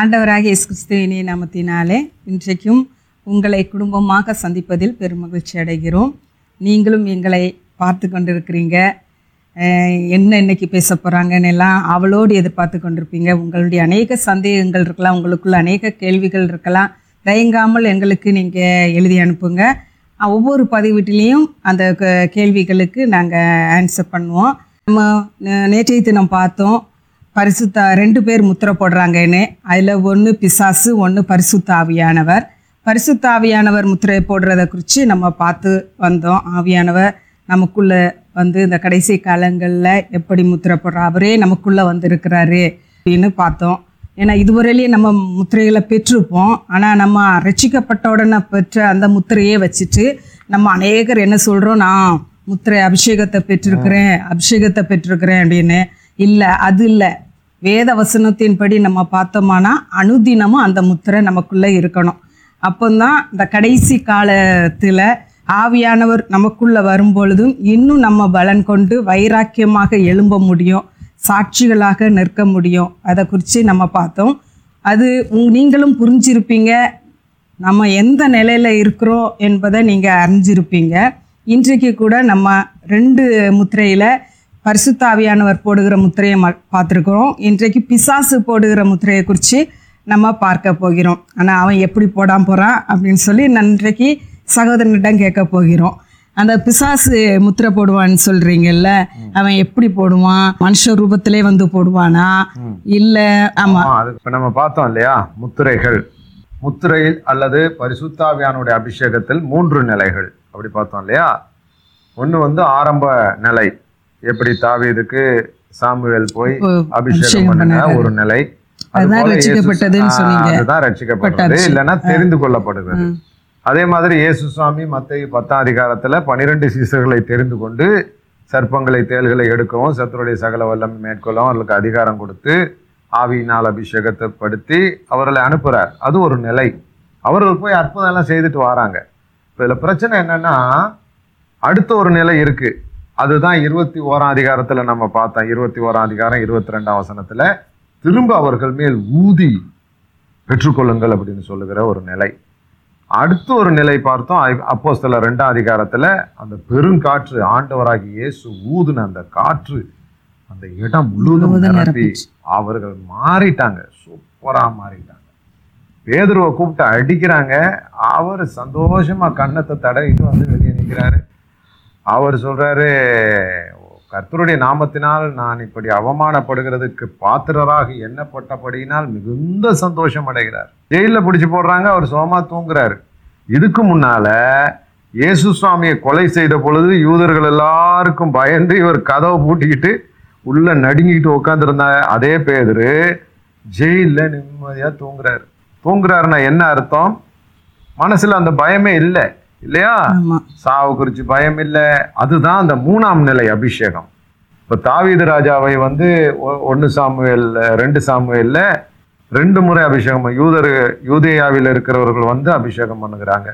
ஆண்டவராக இயேசு கிறிஸ்துவினே நாமத்தினாலே இன்றைக்கும் உங்களை குடும்பமாக சந்திப்பதில் பெருமகிழ்ச்சி அடைகிறோம். நீங்களும் எங்களை பார்த்து கொண்டிருக்கிறீங்க. என்ன இன்னைக்கு பேச போகிறாங்கன்னு எல்லாம் அவளோடு எதிர்பார்த்து கொண்டிருப்பீங்க. உங்களுடைய அநேக சந்தேகங்கள் இருக்கலாம் உங்களுக்குள்ள அநேக கேள்விகள் இருக்கலாம். தயங்காமல் எங்களுக்கு நீங்கள் எழுதி அனுப்புங்க. ஒவ்வொரு பதிவீட்டிலையும் அந்த க- கேள்விகளுக்கு நாங்கள் ஆன்சர் பண்ணுவோம். நம்ம நேற்றைய தினம் பார்த்தோம். பரிசுத்த ரெண்டு பேர் முத்திரை போடுறாங்கன்னு. அதில் ஒன்று பிசாசு ஒன்று பரிசுத்த ஆவியானவர் பரிசுத்த ஆவியானவர் முத்திரை போடுறத குறித்து நம்ம பார்த்து வந்தோம். ஆவியானவர் நமக்குள்ளே வந்து இந்த கடைசி காலங்களில் எப்படி முத்திரை போடுறா அவரே நமக்குள்ளே வந்திருக்கிறாரு அப்படின்னு பார்த்தோம். ஏன்னா இதுவரையிலேயே நம்ம முத்திரைகளை பெற்றிருப்போம். ஆனால் நம்ம ரட்சிக்கப்பட்ட உடனே பெற்ற அந்த முத்திரையே வச்சுட்டு நம்ம அநேகர் என்ன சொல்கிறோம் நான் முத்திரை அபிஷேகத்தை பெற்றிருக்கிறேன் அபிஷேகத்தை பெற்றிருக்கிறேன் அப்படின்னு. இல்லை அது இல்லை. வேத வசனத்தின்படி நம்ம பார்த்தோம்னா அனுதினமும் அந்த முத்திரை நமக்குள்ளே இருக்கணும். அப்போந்தான் இந்த கடைசி காலத்தில் ஆவியானவர் நமக்குள்ளே வரும்பொழுதும் இன்னும் நம்ம பலன் கொண்டு வைராக்கியமாக எழும்ப முடியும் சாட்சிகளாக நிற்க முடியும். அதை குறித்து நம்ம பார்த்தோம். அது உங் நீங்களும் புரிஞ்சிருப்பீங்க. நம்ம எந்த நிலையில் இருக்கிறோம் என்பதை நீங்கள் அறிஞ்சிருப்பீங்க. இன்றைக்கு கூட நம்ம ரெண்டு முத்திரையில் பரிசுத்தாவியானவர் போடுகிற முத்திரையை ம பார்த்துருக்குறோம். இன்றைக்கு பிசாசு போடுகிற முத்திரையை குறித்து நம்ம பார்க்க போகிறோம். ஆனால் அவன் எப்படி போடாம போகிறான் அப்படின்னு சொல்லி நான் இன்றைக்கு சகோதரனிடம் கேட்க போகிறோம். அந்த பிசாசு முத்திரை போடுவான்னு சொல்றீங்கல்ல அவன் எப்படி போடுவான்? மனுஷ ரூபத்திலே வந்து போடுவானா? இல்லை ஆமாம் ஆமா, அது இப்ப நம்ம பார்த்தோம் இல்லையா? முத்திரைகள். முத்திரையில் அல்லது பரிசுத்தாவியானுடைய அபிஷேகத்தில் மூன்று நிலைகள். அப்படி பார்த்தோம் இல்லையா? ஒன்று வந்து ஆரம்ப நிலை. எப்படி தாவீதுக்கு சாமுவேல் போய் அபிஷேகம் பண்ணின ஒரு நிலை. அதுதான் ரட்சிக்கப்பட்டதுன்னு சொன்னீங்க. அதுதான் இல்லைன்னா தெரிந்து கொள்ளப்படுகிறது. அதே மாதிரி இயேசு சுவாமி மத்திய பத்தாம் அதிகாரத்துல பனிரெண்டு சீசர்களை தெரிந்து கொண்டு சர்ப்பங்களை தேள்களை எடுக்கவும் சத்துருடைய சகல வல்லமை மேற்கொள்ளவும் அவர்களுக்கு அதிகாரம் கொடுத்து ஆவியினால் அபிஷேகத்தை படுத்தி அவர்களை அனுப்புறார். அது ஒரு நிலை. அவர்கள் போய் அற்புதம் எல்லாம் செய்துட்டு வராங்க. இப்போ இதில் பிரச்சனை என்னன்னா அடுத்த ஒரு நிலை இருக்கு. அதுதான் இருபத்தி ஓராம் அதிகாரத்துல நம்ம பார்த்தோம். இருபத்தி ஓராம் அதிகாரம் இருபத்தி ரெண்டாம் வசனத்துல திரும்ப அவர்கள் மேல் ஊதி பெற்றுக்கொள்ளுங்கள் அப்படின்னு சொல்லுகிற ஒரு நிலை. அடுத்த ஒரு நிலை பார்த்தோம். அப்போ சில ரெண்டாம் அதிகாரத்துல அந்த பெருங்காற்று ஆண்டவராகி இயேசு ஊதுன அந்த காற்று அந்த இடம் முழுவதும் நிரப்பி நிரப்பிச்சு. அவர்கள் மாறிட்டாங்க. சூப்பரா மாறிட்டாங்க. பேதுருவை கூப்பிட்டு அடிக்கிறாங்க. அவர் சந்தோஷமா கன்னத்தை தடவிட்டு வந்து வெளியே நிற்கிறாரு அவர் சொல்றாரு கர்த்தருடைய நாமத்தினால் நான் இப்படி அவமானப்படுகிறதுக்கு பாத்திரராக எண்ணப்பட்டபடியினால் மிகுந்த சந்தோஷம் அடைகிறார். ஜெயிலில் பிடிச்சி போடுறாங்க அவர் சோமா தூங்குறாரு. இதுக்கு முன்னால இயேசு சுவாமியை கொலை செய்த பொழுது யூதர்கள் எல்லாருக்கும் பயந்து இவர் கதவை பூட்டிக்கிட்டு உள்ள நடுங்கிட்டு உட்காந்துருந்த அதே பேதரு ஜெயிலில் நிம்மதியாக தூங்குறாரு. தூங்குறாருன்னா என்ன அர்த்தம்? மனசில் அந்த பயமே இல்லை. இல்லையா? சாவு குறித்து பயம் இல்லை அதுதான் அந்த மூணாம் நிலை அபிஷேகம். இப்போ தாவீது ராஜாவை வந்து ஒ- ஒண்ணு சாமுவேல் ரெண்டு சாமுவேல்ல ரெண்டு முறை அபிஷேகம் யூதர் யூதேயாவில் இருக்கிறவர்கள் வந்து அபிஷேகம் பண்ணுகிறாங்க.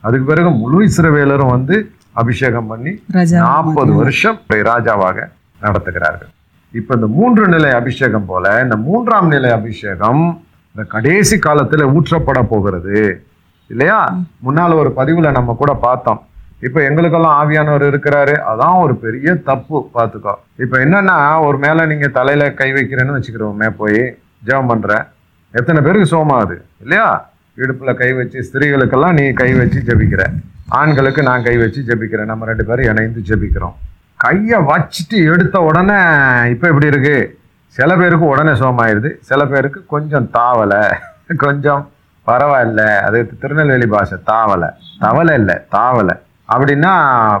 அதுக்கு பிறகு முழு இஸ்ரவேலரும் வந்து அபிஷேகம் பண்ணி நாற்பது வருஷம் ராஜாவாக நடத்துகிறார்கள். இப்ப இந்த மூன்று நிலை அபிஷேகம் போல இந்த மூன்றாம் நிலை அபிஷேகம் இந்த கடைசி காலத்துல ஊற்றப்பட போகிறது. இல்லையா? முன்னால ஒரு பதிவுல நம்ம கூட பார்த்தோம். இப்ப எங்களுக்கெல்லாம் ஆவியானவர் இருக்கிறாரு. அதான் ஒரு பெரிய தப்பு பார்த்துக்கோ. இப்ப என்னன்னா ஒரு மேல நீங்க தலையில கை வைக்கிறேன்னு வச்சுக்கிறோமே போய் ஜெபம் பண்ற. எத்தனை பேருக்கு சோமாது இல்லையா? இடுப்புல கை வச்சு ஸ்திரீகளுக்கெல்லாம் நீ கை வச்சு ஜெபிக்கிற. ஆண்களுக்கு நான் கை வச்சு ஜெபிக்கிறேன். நம்ம ரெண்டு பேரும் இணைந்து ஜெபிக்கிறோம். கையை வச்சுட்டு எடுத்த உடனே இப்போ எப்படி இருக்கு? சில பேருக்கு உடனே சோமாயிருது. சில பேருக்கு கொஞ்சம் தாவலை. கொஞ்சம் பரவாயில்ல. அது திருநெல்வேலி பாஷை தாவலை. தவலை இல்லை தாவலை. அப்படின்னா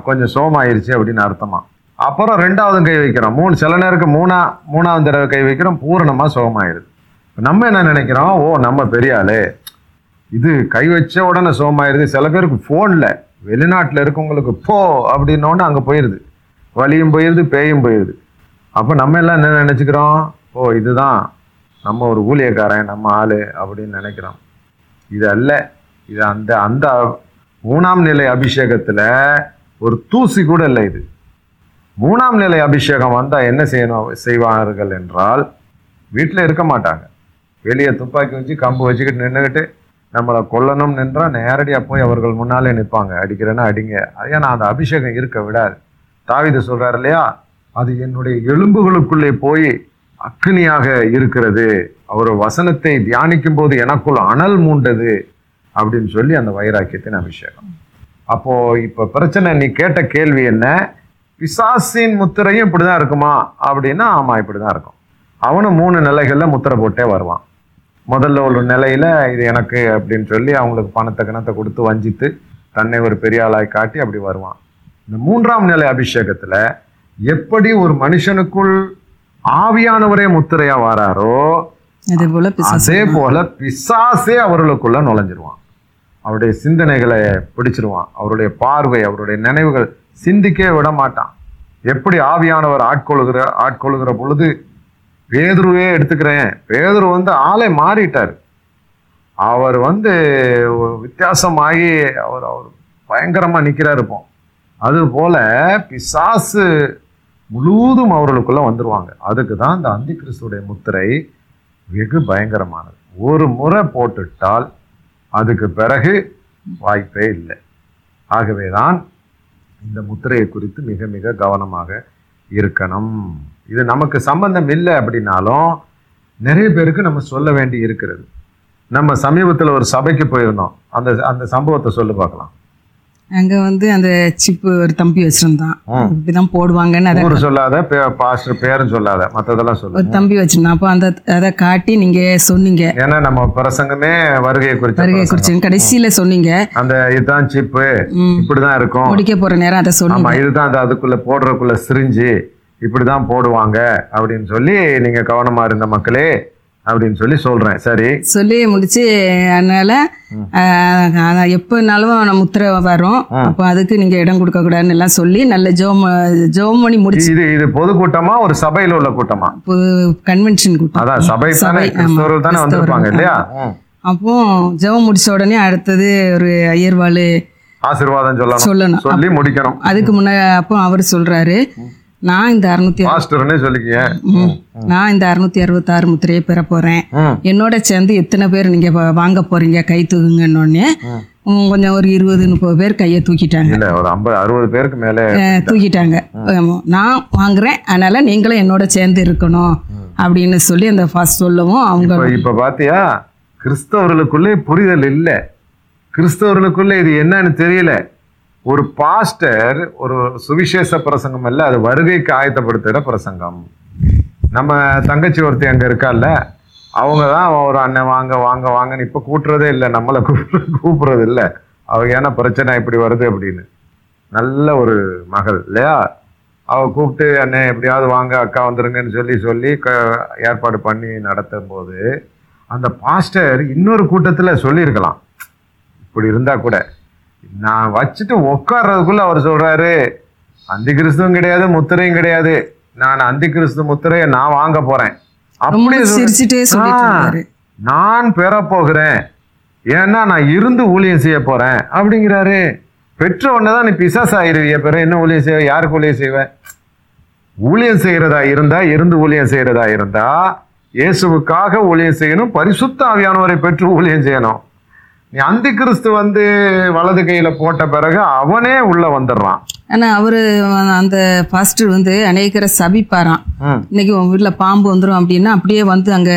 கொஞ்சம் சோமாயிருச்சு அப்படின்னு அர்த்தமா? அப்புறம் ரெண்டாவது கை வைக்கிறோம். மூணு சில நேருக்கு மூணா மூணாவது தடவை கை வைக்கிறோம். பூரணமாக சோமாயிருது. நம்ம என்ன நினைக்கிறோம்? ஓ நம்ம பெரிய ஆளு. இது கை வச்ச உடனே சோமாயிருது. சில பேருக்கு ஃபோனில் வெளிநாட்டில் இருக்கவங்களுக்கு போ அப்படின்னோடனே அங்கே போயிடுது வலியும் போயிடுது பேயும் போயிடுது அப்போ நம்ம எல்லாம் என்ன நினச்சிக்கிறோம்? ஓ இதுதான். நம்ம ஒரு ஊழியக்காரன் நம்ம ஆளு அப்படின்னு நினைக்கிறோம். இது அல்ல இது அந்த அந்த மூணாம் நிலை அபிஷேகத்தில் ஒரு தூசி கூட இல்லை இது. மூணாம் நிலை அபிஷேகம் வந்தால் என்ன செய்யணும் செய்வார்கள் என்றால் வீட்டில் இருக்க மாட்டாங்க. வெளியே துப்பாக்கி வச்சு கம்பு வச்சுக்கிட்டு நின்றுக்கிட்டு நம்மளை கொல்லணும் நின்றால் நேரடியாக போய் அவர்கள் முன்னாலே நிற்பாங்க அடிக்கிறேன்னா அடிங்க. அது ஏன்னா அந்த அபிஷேகம் இருக்க விடாது. தாவித சொல்கிறார் இல்லையா? அது என்னுடைய எலும்புகளுக்குள்ளே போய் அக்னியாக இருக்கிறது. அவர் வசனத்தை தியானிக்கும் போது எனக்குள் அனல் மூண்டது அப்படின்னு சொல்லி அந்த வைராக்கியத்தின் அபிஷேகம். அப்போ இப்போ பிரச்சனை நீ கேட்ட கேள்வி என்ன? பிசாசின் முத்திரையும் இப்படி தான் இருக்குமா? அப்படின்னா ஆமாம் இப்படி தான் இருக்கும். அவனும் மூணு நிலைகளில் முத்திரை போட்டே வருவான். முதல்ல ஒரு நிலையில் இது எனக்கு அப்படின்னு சொல்லி அவங்களுக்கு பணத்தை கணத்தை கொடுத்து வஞ்சித்து தன்னை ஒரு பெரிய ஆளாய் காட்டி அப்படி வருவான். இந்த மூன்றாம் நிலை அபிஷேகத்தில் எப்படி ஒரு மனுஷனுக்குள் ஆவியானவரே முத்திரையா வாராரோ? அதே போல பிசாசு அவர்களுக்குள்ள நுழைஞ்சிருவான். அவருடைய சிந்தனைகளை பிடிச்சிருவான். அவருடைய பார்வை அவருடைய நினைவுகள் சிந்திக்கவே விட மாட்டான். எப்படி ஆவியானவர் ஆட்கொள்கிற ஆட்கொள்கிற பொழுது பேதுருவே எடுத்துக்கிறேன். பேதுரு வந்து ஆளை மாறிட்டார். அவர் வந்து வித்தியாசமாகி அவர் அவர் பயங்கரமா நிக்கிறாரு இப்போ. அது போல பிசாசு முழுவதும் அவர்களுக்குள்ள வந்துருவாங்க. அதுக்கு தான் இந்த அந்தி கிறிஸ்துடைய முத்திரை வெகு பயங்கரமானது. ஒரு முறை போட்டுட்டால் அதுக்கு பிறகு வாய்ப்பே இல்லை. ஆகவே தான் இந்த முத்திரையை குறித்து மிக மிக கவனமாக இருக்கணும். இது நமக்கு சம்பந்தம் இல்லை அப்படின்னாலும் நிறைய பேருக்கு நம்ம சொல்ல வேண்டி இருக்கிறது. நம்ம சமீபத்தில் ஒரு சபைக்கு போயிருந்தோம். அந்த அந்த சம்பவத்தை சொல்லி பார்க்கலாம். அங்க வந்து அந்த சிப்பு ஒரு தம்பி வச்சிருந்தான். இப்படிதான் போடுவாங்கன்னு அதை சொல்லாத பாஸ்டர் பேரும் சொல்லாத மற்றதெல்லாம் சொல்லு. ஒரு தம்பி வச்சிருந்தான். அப்போ அந்த அதை காட்டி நீங்க சொன்னீங்க. ஏன்னா நம்ம பிரசங்கமே வருகையை குறித்த வருகை. குறிச்சு. கடைசியில சொன்னீங்க. அந்த இதுதான் சிப்பு. இப்படிதான் இருக்கும். முடிக்க போற நேரம் அதை சொன்னீங்க. இதுதான் அந்த அதுக்குள்ள போடுறதுக்குள்ள சிரிஞ்சு இப்படிதான் போடுவாங்க அப்படின்னு சொல்லி நீங்க கவனமா இருந்த மக்களே அப்படின்னு சொல்லி சொல்றேன். சரி. சொல்லி முடிச்சு அதனால எப்போனாலும் நம்ம முத்திரை வரும். அப்போ அதுக்கு நீங்க இடம் கொடுக்க கூடாதுன்னு எல்லாம் சொல்லி நல்ல ஜோம் ஜோம் பண்ணி முடிச்சு. இது இது பொதுக்கூட்டமா ஒரு சபையில உள்ள கூட்டமா? கன்வென்ஷன் கூட்டம். அதான் சபை தானே வந்திருப்பாங்க இல்லையா. அப்போ ஜெபம் முடிச்ச உடனே அடுத்தது ஒரு ஐயர்வாள் ஆசீர்வாதம் சொல்லணும். சொல்லணும். சொல்லி முடிக்கணும். அதுக்கு முன்ன அப்போ அவர் சொல்றாரு. நான் இந்த அறுநூத்தி ம், நான் இந்த அறுநூத்தி அறுபத்தாறு முத்திரையை பெற போறேன். என்னோட சேர்ந்து எத்தனை பேர் நீங்க வாங்க போறீங்க? கை தூக்குங்கன்னொடனே ம், கொஞ்சம் ஒரு இருபது முப்பது பேர் கையை தூக்கிட்டாங்க. ஒரு ஐம்பது அறுபது பேருக்கு மேல தூக்கிட்டாங்க. நான் வாங்குறேன். அதனால நீங்களும் என்னோட சேர்ந்து இருக்கணும் அப்படின்னு சொல்லி அந்த ஃபர்ஸ்ட் சொல்லவும் அவங்க இப்ப பாத்தியா? கிறிஸ்தவர்களுக்குள்ளே புரிதல் இல்ல. கிறிஸ்தவர்களுக்குள்ள இது என்னன்னு தெரியல. ஒரு பாஸ்டர் ஒரு சுவிசேஷ பிரசங்கம் அல்ல அது வருகைக்கு ஆயத்தப்படுத்துகிற பிரசங்கம். நம்ம தங்கச்சி ஒருத்தி அங்கே இருக்கால்ல அவங்க தான் ஒரு அண்ணன் வாங்க வாங்க வாங்கன்னு இப்போ கூட்டுறதே இல்லை நம்மளை கூப்பிட்ற கூப்பிட்றது இல்லை. அவங்க ஏன்னா பிரச்சனை இப்படி வருது அப்படின்னு. நல்ல ஒரு மகள் இல்லையா? அவள் கூப்பிட்டு அண்ணன் எப்படியாவது வாங்க அக்கா வந்துருங்கன்னு சொல்லி சொல்லி க ஏற்பாடு பண்ணி நடத்தும் போது அந்த பாஸ்டர் இன்னொரு கூட்டத்தில் சொல்லியிருக்கலாம். இப்படி இருந்தால் கூட நான் வச்சுட்டு உட்கார்றதுக்குள்ள அவர் சொல்றாரு அந்தி கிறிஸ்துவும் கிடையாது முத்திரையும் கிடையாது. நான் அந்தி கிறிஸ்து முத்திரையை நான் வாங்க போறேன். இருந்தாரு. நான் பெற போகிறேன் ஏன்னா நான் இருந்து ஊழியம் செய்ய போறேன் அப்படிங்கிறாரு. பெற்ற உடனே தான் நீ பிசாசு ஆயிருவிய பிற என்ன ஊழியம் செய்வ? யாருக்கு ஊழியம் செய்வ? ஊழியம் செய்யறதா இருந்தா இருந்து ஊழியம் செய்யறதா இருந்தா இயேசுவுக்காக ஊழியம் செய்யணும் பரிசுத்த ஆவியானவரை பெற்று ஊழியம் செய்யணும். நீ அந்தி கிறிஸ்து வந்து வலது கையில போட்ட பிறகு அவனே உள்ள வந்துடுறான். ஆனா அவரு அந்த பாஸ்டர் வந்து அநேகரை சபிப்பாராம். இன்னைக்கு உன் வீட்டுல பாம்பு வந்துரும் அப்படின்னா அப்படியே வந்து அங்க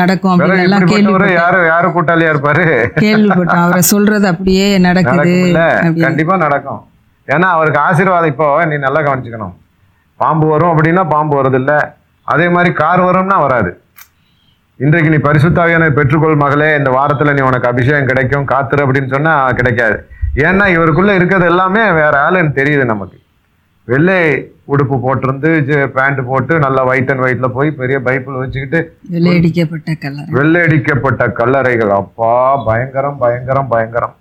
நடக்கும் அப்படின்னு எல்லாம் கேள்வி யாரு யாரு கூட்டாளியா இருப்பாரு? கேள்விப்பட்டோம் அவரை சொல்றது அப்படியே நடக்குது கண்டிப்பா நடக்கும். ஏன்னா அவருக்கு ஆசீர்வாதம். இப்போ நீ நல்லா கவனிச்சுக்கணும். பாம்பு வரும் அப்படின்னா பாம்பு வருது இல்ல அதே மாதிரி கார் வரும்னா வராது. இன்றைக்கு நீ பரிசுத்தாவியான பெற்றுக்கொள் மகளே இந்த வாரத்துல நீ உனக்கு அபிஷேகம் கிடைக்கும் காத்துரு அப்படின்னு சொன்னா கிடைக்காது. ஏன்னா இவருக்குள்ள இருக்கிறது எல்லாமே வேற ஆளுன்னு தெரியுது நமக்கு. வெள்ளை உடுப்பு போட்டிருந்து பேண்ட் போட்டு நல்லா ஒயிட் அண்ட் ஒயிட்ல போய் பெரிய பைபிள் வச்சுக்கிட்டு வெள்ளையடிக்கப்பட்ட வெள்ளையடிக்கப்பட்ட கல்லறைகள். அப்பா பயங்கரம் பயங்கரம் பயங்கரம்.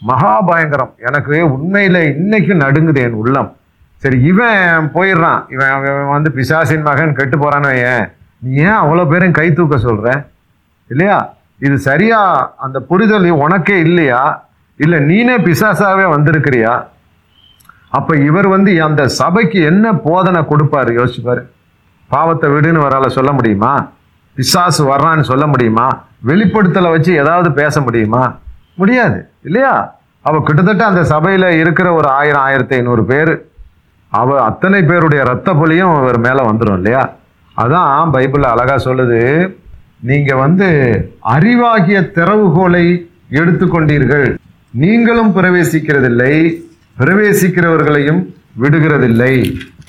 மகா பயங்கரம். எனக்கு உண்மையில இன்னைக்கு நடுங்குது என் உள்ளம். சரி இவன் போயிடுறான். இவன் இவன் வந்து பிசாசின் மகன் கெட்டு போறான்னு வையேன். நீ ஏன் அவ்வளோ பேரும் கை தூக்க சொல்கிற இல்லையா? இது சரியா? அந்த புரிதல் உனக்கே இல்லையா? இல்லை நீனே பிசாசாகவே வந்திருக்கிறியா? அப்போ இவர் வந்து அந்த சபைக்கு என்ன போதனை கொடுப்பாரு? யோசிப்பார் பாவத்தை விடுன்னு வரால சொல்ல முடியுமா? பிசாசு வர்றான்னு சொல்ல முடியுமா? வெளிப்படுத்தலை வச்சு ஏதாவது பேச முடியுமா? முடியாது. இல்லையா? அவ கிட்டத்தட்ட அந்த சபையில் இருக்கிற ஒரு ஆயிரம் ஆயிரத்தி ஐநூறு பேர். அவ அத்தனை பேருடைய ரத்த பொலியும் இவர் மேலே வந்துடும் இல்லையா? அதான் பைபிள் அழகாக சொல்லுது நீங்கள் வந்து அறிவாகிய திறவுகோலை எடுத்துக்கொண்டீர்கள். நீங்களும் பிரவேசிக்கிறதில்லை பிரவேசிக்கிறவர்களையும் விடுகிறதில்லை.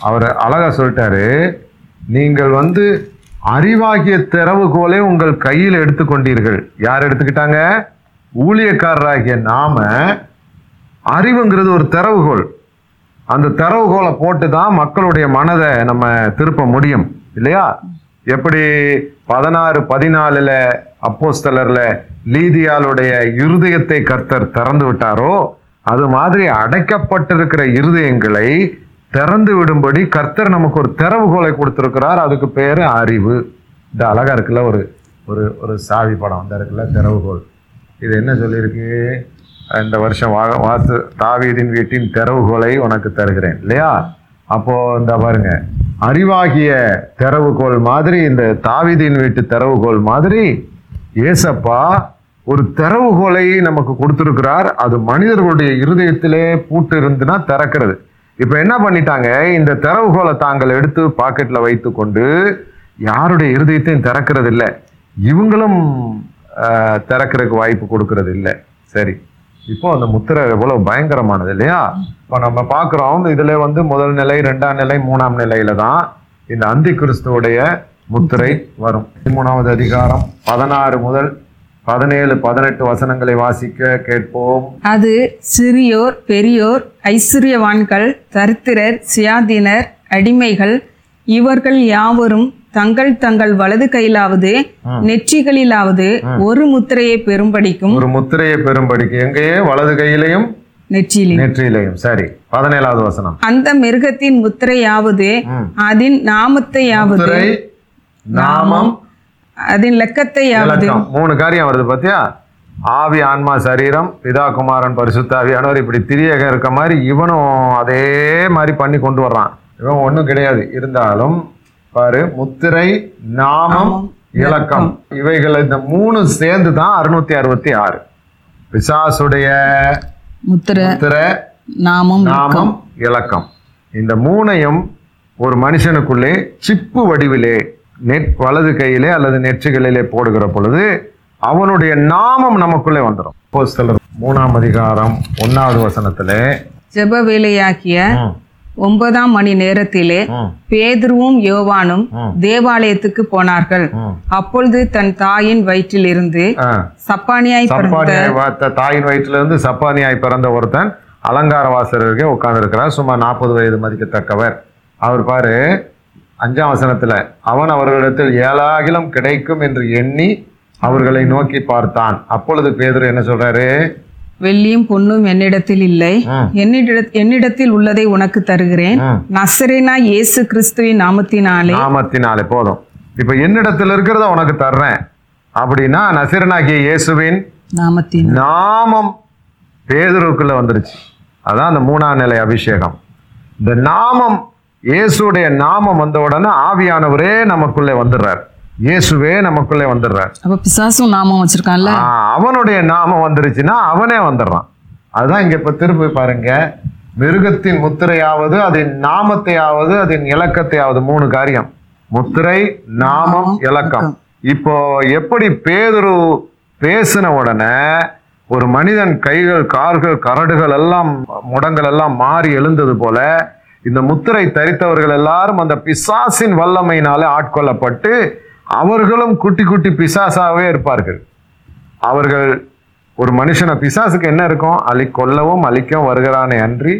அவர் அழகாக சொல்லிட்டாரு நீங்கள் வந்து அறிவாகிய திறவுகோலை உங்கள் கையில் எடுத்துக்கொண்டீர்கள். யார் எடுத்துக்கிட்டாங்க? ஊழியக்காரராகிய நாம அறிவுங்கிறது ஒரு திறவுகோல். அந்த திறவுகோலை போட்டு தான் மக்களுடைய மனதை நம்ம திருப்ப முடியும். இல்லையா? எப்படி பதினாறு பதினாலுல அப்போஸ்தலர்ல லீதியாளுடைய இருதயத்தை கர்த்தர் திறந்து விட்டாரோ அது மாதிரி அடைக்கப்பட்டிருக்கிற இருதயங்களை திறந்து விடும்படி கர்த்தர் நமக்கு ஒரு திறவுகோலை கொடுத்திருக்கிறார். அதுக்கு பேரு அறிவு. இந்த அழகா இருக்குல்ல ஒரு ஒரு ஒரு சாவி படம். அந்த இருக்குல்ல திறவுகோல். இது என்ன சொல்லியிருக்கு? இந்த வருஷம் வா வாத்து தாவீதின் வீட்டின் திறவுகோலை உனக்கு தருகிறேன். இல்லையா? அப்போ இந்த பாருங்க அறிவாகிய திறவுகோல் மாதிரி இந்த தாவிதின் வீட்டு திறவுகோல் மாதிரி ஏசப்பா ஒரு திறவுகோலை நமக்கு கொடுத்துருக்கிறார். அது மனிதர்களுடைய இருதயத்திலே பூட்டு இருந்துன்னா திறக்கிறது. இப்போ என்ன பண்ணிட்டாங்க? இந்த திறவுகோலை தாங்கள் எடுத்து பாக்கெட்ல வைத்து கொண்டு யாருடைய இருதயத்தையும் திறக்கிறது இல்லை இவங்களும் திறக்கிறதுக்கு வாய்ப்பு கொடுக்கறது இல்லை சரி. இப்போ அந்த முத்திரை எவ்வளவு பயங்கரமானது இல்லையா? இப்போ நம்ம பார்க்குறோம் இதுல வந்து முதல் நிலை ரெண்டாம் நிலை மூணாம் நிலையில தான் இந்த அந்தி கிறிஸ்துவுடைய முத்திரை வரும். மூணாவது அதிகாரம் பதினாறு முதல் பதினேழு பதினெட்டு வசனங்களை வாசிக்க கேட்போம். அது சிறியோர் பெரியோர் ஐஸ்வர்யவான்கள் தரித்திரர் சுயாதீனர் அடிமைகள் இவர்கள் யாவரும் தங்கள் தங்கள் வலது கையிலாவது நெற்றிகளிலாவது ஒரு முத்திரையை பெரும்படிக்கும் ஒரு முத்திரையை பெரும்படிக்கு எங்கேயே? வலது கையிலையும் நெற்றியிலும் நெற்றியிலையும். சரி பதினேழாவது வசனம். அந்த மிருகத்தின் முத்திரையாவது. அதன் நாமத்தையாவது நாமம் அதன் லெக்கத்தையாவது. மூணு காரியம் வருது பாத்தியா? ஆவி ஆன்மா சரீரம் பிதா குமாரன் பரிசுத்தாவியானவர் இப்படி திரியக இருக்க மாதிரி இவனும் அதே மாதிரி பண்ணி கொண்டு வர்றான். இவன் ஒண்ணும் கிடையாது. இருந்தாலும் பாரு முத்திரை நாமம் இலக்கம். இவைகள் இந்த மூணு சேர்ந்து தான் அறுநூத்தி அறுபத்தி ஆறு. பிசாசுடைய முத்திரை நாமம் நாமம் இலக்கம். இந்த மூணையும் ஒரு மனுஷனுக்குள்ளே சிப்பு வடிவிலே நெட் வலது கையிலே அல்லது நெற்றுகளிலே போடுகிற பொழுது அவனுடைய நாமம் நமக்குள்ளே வந்துடும் மூணாம் அதிகாரம் ஒன்னாவது வசனத்திலே ஜெப வேலையாக்கிய ஒன்பதாம் மணி நேரத்திலே பேதுருவும் யோவானும். தேவாலயத்துக்கு போனார்கள். அப்பொழுது தன் தாயின் வயிற்றிலிருந்து ஆ, சப்பானியாய் பிறந்த தாயின் வயிற்றில இருந்து சப்பானியாய் பிறந்த ஒருத்தன் அலங்கார வாசகருக்கே உட்கார்ந்து இருக்கிறார் சுமார் நாற்பது வயது மதிக்கத்தக்கவர். அவர் பாரு அஞ்சாம் வசனத்துல அவன் அவர்களிடத்தில் ஏழாகிலம் கிடைக்கும் என்று எண்ணி அவர்களை நோக்கி பார்த்தான். அப்பொழுது பேதுரு என்ன சொல்றாரு? வெள்ளியும் பொன்னும் என்னிடத்தில் இல்லை. என்னிடத்தில் உள்ளதை உனக்கு தருகிறேன். நசரேனா இயேசு கிறிஸ்துவின் நாமத்தினாலே. நாமத்தினாலே போதும். இப்ப என்னிடத்தில் இருக்கிறத உனக்கு தர்றேன். அப்படின்னா நசிரனாகிய இயேசுவின் நாமத்தின் நாமம் பேதுருக்குள்ள வந்துருச்சு. அதான் அந்த மூணாம் நிலை அபிஷேகம். இந்த நாமம் இயேசுடைய நாமம் வந்த உடனே ஆவியானவரே நமக்குள்ளே வந்துடுறார். இயேசுவே நமக்குள்ளே வந்துடுறார். அப்ப பிசாசும் நாமம் வச்சிருக்கான்ல? அவனுடைய நாமம் வந்துருச்சுன்னா அவனே வந்துடுறான். அதுதான் இங்க இப்ப திருப்பி பாருங்க. மிருகத்தின் முத்திரையாவது அதன் நாமத்தையாவது அதன் இலக்கத்தையாவது மூணு காரியம். முத்திரை நாமம் இலக்கம். இப்போ எப்படி பேதுரு பேசின உடனே ஒரு மனிதன் கைகள் கால்கள் கரடுகள் எல்லாம் முடங்கள் எல்லாம் மாறி எழுந்தது போல இந்த முத்திரை தரித்தவர்கள் எல்லாரும் அந்த பிசாசின் வல்லமையினால ஆட்கொள்ளப்பட்டு அவர்களும் குட்டி குட்டி பிசாசாவே இருப்பார்கள். அவர்கள் ஒரு மனுஷனை பிசாசுக்கு என்ன இருக்கும்? அழி கொல்லவும் அழிக்கவும் வருகிறானே அன்றி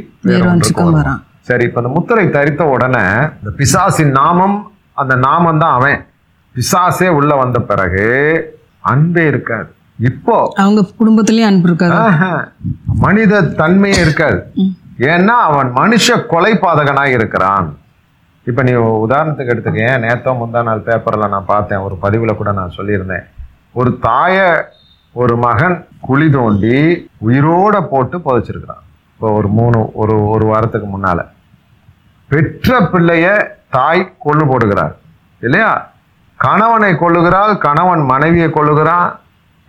சரி இப்ப இந்த முத்திரை தரித்த உடனே இந்த பிசாசின் நாமம் அந்த நாமம் தான் அவன். பிசாசே உள்ள வந்த பிறகு அன்பே இருக்காது. இப்போ அவங்க குடும்பத்திலயும் அன்பு இருக்காது. மனித தன்மையே இருக்காது. ஏன்னா அவன் மனுஷ கொலைபாதகனாய் இருக்கிறான். இப்போ நீ உதாரணத்துக்கு எடுத்துக்க நேத்தோ முந்தா நாள் பேப்பரில் நான் பார்த்தேன். ஒரு பதிவில் கூட நான் சொல்லியிருந்தேன். ஒரு தாயை ஒரு மகன் குழி தோண்டி உயிரோட போட்டு புதைச்சிருக்கிறான். இப்போ ஒரு மூணு ஒரு ஒரு வாரத்துக்கு முன்னால். பெற்ற பிள்ளைய தாய் கொள்ளு போடுகிறார் இல்லையா? கணவனை கொள்ளுகிறாள் கணவன் மனைவியை கொள்ளுகிறான்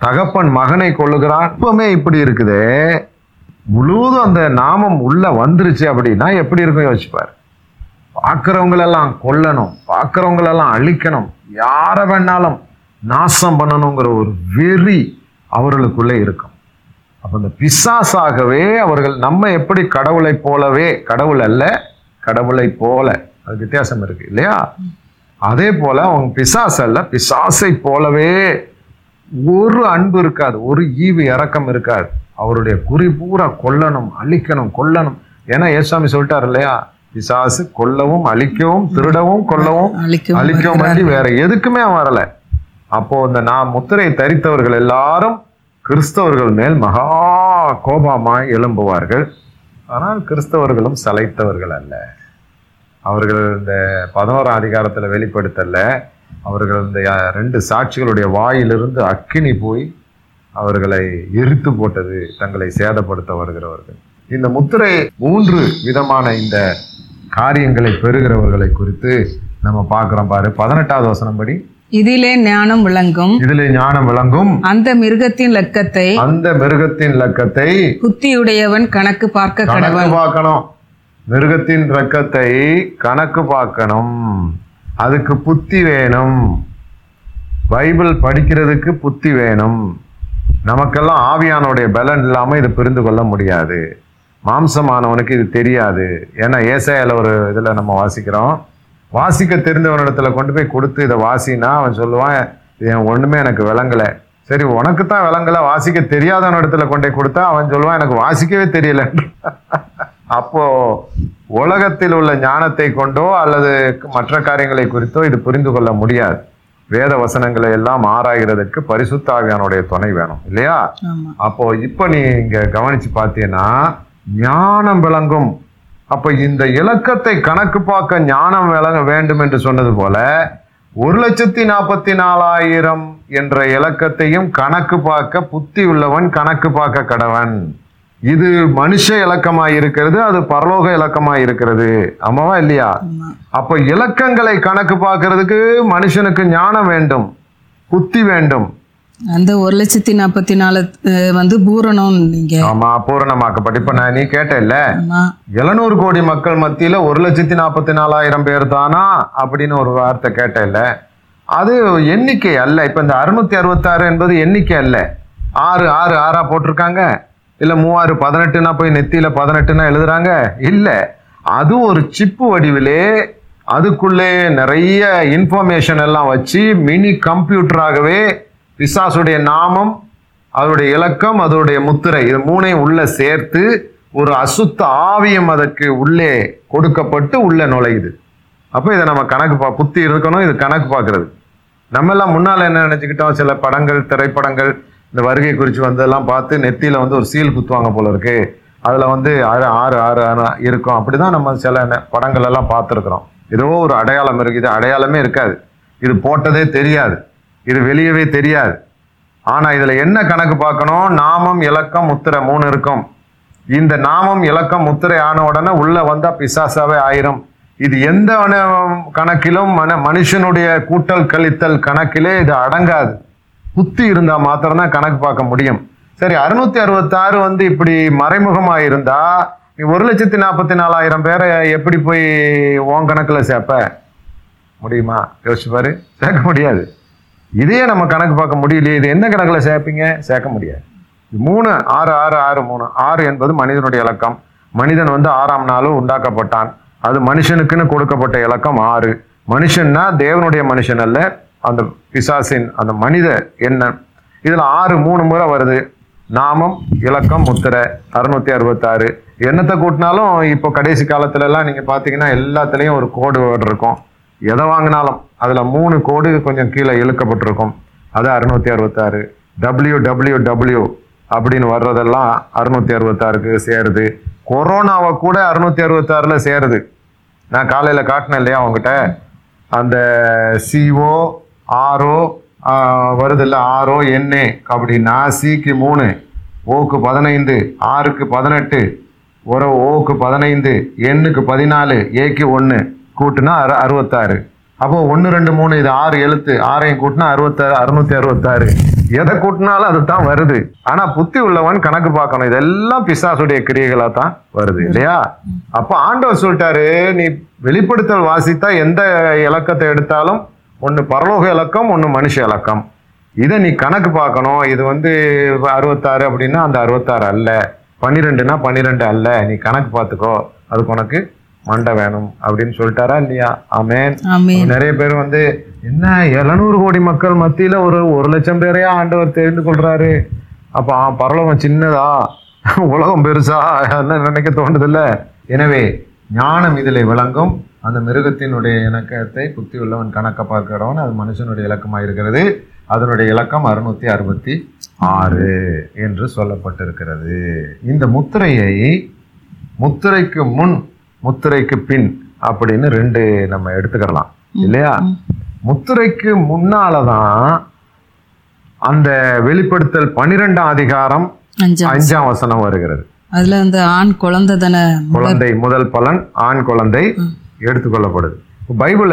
தகப்பன் மகனை கொள்ளுகிறான் இப்பவுமே இப்படி இருக்குது. முழுவதும் அந்த நாமம் உள்ள வந்துருச்சு அப்படின்னா எப்படி இருக்கும் யோசிப்பார்? பார்க்குறவங்களெல்லாம் கொல்லணும் பார்க்குறவங்களெல்லாம் அழிக்கணும் யாரை வேணாலும் நாசம் பண்ணணுங்கிற ஒரு வெறி அவர்களுக்குள்ளே இருக்கும். அப்போ இந்த பிசாசாகவே அவர்கள் நம்ம எப்படி கடவுளை போலவே கடவுள் அல்ல கடவுளை போல. அது வித்தியாசம் இருக்கு இல்லையா? அதே போல அவங்க பிசாஸ் அல்ல பிசாசை போலவே ஒரு அன்பு இருக்காது ஒரு ஈவு இறக்கம் இருக்காது. அவருடைய குறி பூரா கொல்லணும் அழிக்கணும் கொல்லணும். ஏன்னா ஏசாமி சொல்லிட்டார் இல்லையா? பிசாசு கொல்லவும் அழிக்கவும் திருடவும் கொல்லவும் அழிக்கவும் வேண்டி வேற எதுக்குமே அவன் வரல. அப்போ இந்த நான் முத்திரை தரித்தவர்கள் எல்லாரும் கிறிஸ்தவர்கள் மேல் மகா கோபமாய் எழும்புவார்கள். ஆனால் கிறிஸ்தவர்களும் சளைத்தவர்கள் அல்ல. அவர்கள் இந்த பதினோராம் அதிகாரத்தில் வெளிப்படுத்தல அவர்கள் இந்த ரெண்டு சாட்சிகளுடைய வாயிலிருந்து அக்கினி போய் அவர்களை எரித்து போட்டது தங்களை சேதப்படுத்த வருகிறவர்கள். இந்த முத்திரை மூன்று விதமான இந்த காரியங்களை பெறுகிறவர்களை குறித்து நம்ம பார்க்கிறோம் பாரு. பதினெட்டாவது வசனம் படி. இதிலே ஞானம் விளங்கும். இதிலே ஞானம் விளங்கும். அந்த மிருகத்தின் லக்கத்தை அந்த மிருகத்தின் லக்கத்தை புத்தியுடையவன் கணக்கு பார்க்க கணக்கு பார்க்கணும். மிருகத்தின் ரக்கத்தை கணக்கு பார்க்கணும். அதுக்கு புத்தி வேணும். பைபிள் படிக்கிறதுக்கு புத்தி வேணும். நமக்கெல்லாம் ஆவியானுடைய பலன் இல்லாம இது புரிந்து கொள்ள முடியாது. மாம்சமானவனுக்கு இது தெரியாது. ஏன்னா ஏசாயால ஒரு இதுல நம்ம வாசிக்கிறோம். வாசிக்க தெரிந்தவனிடத்துல கொண்டு போய் கொடுத்து இதை வாசினா அவன் சொல்லுவான் இது என் ஒண்ணுமே எனக்கு விளங்கல. சரி உனக்கு தான் விளங்கல வாசிக்க தெரியாதவன் இடத்துல கொண்டு கொடுத்தா அவன் சொல்லுவான் எனக்கு வாசிக்கவே தெரியல. அப்போ உலகத்தில் உள்ள ஞானத்தை கொண்டோ அல்லது மற்ற காரியங்களை குறித்தோ இது புரிந்து கொள்ள முடியாது. வேத வசனங்களை எல்லாம் ஆராய்கிறதுக்கு பரிசுத்த ஆவியானுடைய துணை வேணும் இல்லையா? ஆமா. அப்போ இப்போ நீ இங்க கவனிச்சு பார்த்தீங்கன்னா ஞானம் விளங்கும். அப்ப இந்த இலக்கத்தை கணக்கு பார்க்க ஞானம் விளங்க வேண்டும் என்று சொன்னது போல ஒரு லட்சத்தி நாற்பத்தி நாலாயிரம் என்ற இலக்கத்தையும் கணக்கு பார்க்க புத்தி உள்ளவன் கணக்கு பார்க்க கடவன். இது மனுஷ இலக்கமாய் இருக்கிறது அது பரலோக இலக்கமாய் இருக்கிறது. ஆமாவா இல்லையா? அப்ப இலக்கங்களை கணக்கு பார்க்கிறதுக்கு மனுஷனுக்கு ஞானம் வேண்டும் புத்தி வேண்டும். அந்த ஒரு லட்சத்தி நாற்பத்தி நாலு வந்து பூரணம் நீங்க. ஆமா பூரணமாக்கப்பட்டு. இப்ப நான் நீ கேட்டேல்ல ஆமா. எழுநூறு கோடி மக்கள் மத்தியில ஒரு லட்சத்தி நாற்பத்தி நாலாயிரம் பேர் தானா? அப்படின்னு ஒரு வார்த்தை கேட்டேல்ல. அது எண்ணிக்கை அல்ல. இப்ப இந்த அறுநூத்தி அறுபத்தாறு என்பது எண்ணிக்கை அல்ல. ஆறு ஆறு ஆறா போட்டிருக்காங்க. இல்ல மூவாறு பதினெட்டுனா போய் நெத்தியில பதினெட்டுனா எழுதுறாங்க? இல்ல. அது ஒரு சிப்பு வடிவிலே அதுக்குள்ளே நிறைய இன்ஃபர்மேஷன் எல்லாம் வச்சு மினி கம்ப்யூட்டராகவே பிசாசுடைய நாமம் அதோடைய இலக்கம் அதோடைய முத்திரை இது மூணையும் உள்ளே சேர்த்து ஒரு அசுத்த ஆவியம் அதற்கு உள்ளே கொடுக்கப்பட்டு உள்ளே நுழையுது. அப்போ இதை நம்ம கணக்கு பா புத்தி இருக்கணும் இது கணக்கு பார்க்கறது. நம்ம எல்லாம் முன்னால் என்ன நினச்சிக்கிட்டோம்? சில படங்கள் திரைப்படங்கள் இந்த வருகை குறித்து வந்ததெல்லாம் பார்த்து நெத்தியில் வந்து ஒரு சீல் குத்துவாங்க போல இருக்கு. அதில் வந்து ஆறு ஆறு ஆறு ஆறு இருக்கும். அப்படிதான் நம்ம சில படங்கள் எல்லாம் பார்த்துருக்குறோம். ஏதோ ஒரு அடையாளம் இருக்குது. அடையாளமே இருக்காது. இது போட்டதே தெரியாது. இது வெளியவே தெரியாது. ஆனால் இதில் என்ன கணக்கு பார்க்கணும்? நாமம் இலக்கம் முத்திரை மூணு இருக்கும். இந்த நாமம் இலக்கம் முத்திரை ஆன உடனே உள்ளே வந்தால் பிசாசாவே ஆயிரும். இது எந்த வன- கணக்கிலும் மன மனுஷனுடைய கூட்டல் கழித்தல் கணக்கிலே இது அடங்காது. புத்தி இருந்தால் மாத்திரம்தான் கணக்கு பார்க்க முடியும். சரி அறுநூத்தி அறுபத்தாறு வந்து இப்படி மறைமுகமாக இருந்தா நீ ஒரு லட்சத்தி நாற்பத்தி நாலாயிரம் பேரை எப்படி போய் உன் கணக்கில் சேர்ப்ப? முடியுமா? யோசிச்சு பாரு. சேர்க்க முடியாது. இதையே நம்ம கணக்கு பார்க்க முடியலையே இது என்ன கணக்கில் சேர்ப்பீங்க? சேர்க்க முடியாது. மூணு ஆறு ஆறு ஆறு மூணு. ஆறு என்பது மனிதனுடைய இலக்கம். மனிதன் வந்து ஆறாம் நாளும் உண்டாக்கப்பட்டான். அது மனுஷனுக்குன்னு கொடுக்கப்பட்ட இலக்கம் ஆறு. மனுஷன்னா தேவனுடைய மனுஷன் அல்ல. அந்த பிசாசின் அந்த மனித எண்ணம். இதில் ஆறு மூணு முறை வருது. நாமம் இலக்கம் முத்திரை. அறுநூத்தி அறுபத்தாறு. என்னத்தை கூட்டினாலும் இப்போ கடைசி காலத்துல எல்லாம் பார்த்தீங்கன்னா எல்லாத்துலேயும் ஒரு கோடு இருக்கும். எதை வாங்கினாலும். அதில் மூணு கோடு கொஞ்சம் கீழே இழுக்கப்பட்டிருக்கும். அது அறுநூத்தி அறுபத்தாறு. டபிள்யூ டபிள்யூ டபிள்யூ அப்படின்னு வர்றதெல்லாம் அறுநூத்தி அறுபத்தாறுக்கு சேருது. கொரோனாவை கூட அறுநூத்தி அறுபத்தாறுல சேருது. நான் காலையில் காட்டினேன் இல்லையா அவங்ககிட்ட அந்த சிஓ ஆர்ஓ வருது இல்லை? ஆர்ஓ என்ஏ அப்படின்னா சிக்கு மூணு ஓக்கு பதினைந்து ஆறுக்கு பதினெட்டு ஒரு ஓக்கு பதினைந்து எண்ணுக்கு பதினாலு ஏக்கு ஒன்று கூட்டுனா அறு அறுபத்தாறு. அப்போ ஒன்று ரெண்டு மூணு இது ஆறு எழுத்து ஆறையும் கூட்டினா அறுபத்தாறு அறுநூத்தி அறுபத்தாறு. எதை கூட்டினாலும் அது தான் வருது. ஆனா புத்தி உள்ளவன் கணக்கு பார்க்கணும். இதெல்லாம் பிசாசுடைய கிரியைகளா தான் வருது இல்லையா? அப்ப ஆண்டவர் சொல்லிட்டாரு நீ வெளிப்படுத்தல் வாசித்தா எந்த இலக்கத்தை எடுத்தாலும் ஒன்னு பரலோக இலக்கம் ஒன்னு மனுஷ இலக்கம். இதை நீ கணக்கு பார்க்கணும். இது வந்து அறுபத்தாறு அப்படின்னா அந்த அறுபத்தாறு அல்ல. பன்னிரெண்டுனா பன்னிரெண்டு அல்ல. நீ கணக்கு பார்த்துக்கோ. அதுக்கு உனக்கு மண்டை வேணும் அப்படின்னு சொல்லிட்டாரா இல்லையா? ஆமேன். நிறைய பேர் வந்து என்ன எழுநூறு கோடி மக்கள் மத்தியில ஒரு ஒரு லட்சம் பேரையா ஆண்டவர் தெரிந்து கொள்றாரு? அப்ப பரலோகம் சின்னதா? உலகம் பெருசா? என்ன நினைக்க தோணுதில்ல எனவே ஞானம் இதிலே விளங்கும். அந்த மிருகத்தினுடைய இலக்கத்தை புத்தி உள்ளவன் கணக்க பார்க்கிறவன் அது மனுஷனுடைய இலக்கமாக இருக்கிறது. அதனுடைய இலக்கம் அறுநூத்தி அறுபத்தி ஆறு என்று சொல்லப்பட்டிருக்கிறது. இந்த முத்திரையை முத்திரைக்கு முன் முத்திரைக்கு பின் அப்படின்னு ரெண்டு நம்ம எடுத்துக்கலாம் இல்லையா? முத்திரைக்கு முன்னாலதான் அந்த வெளிப்படுத்தல் பன்னிரெண்டாம் அதிகாரம் அஞ்சாம் வசனம். வருகிறது. அதுல அந்த ஆண் குழந்தை தானே? குழந்தை முதல் பலன் ஆண் குழந்தை எடுத்துக்கொள்ளப்படுது. பைபிள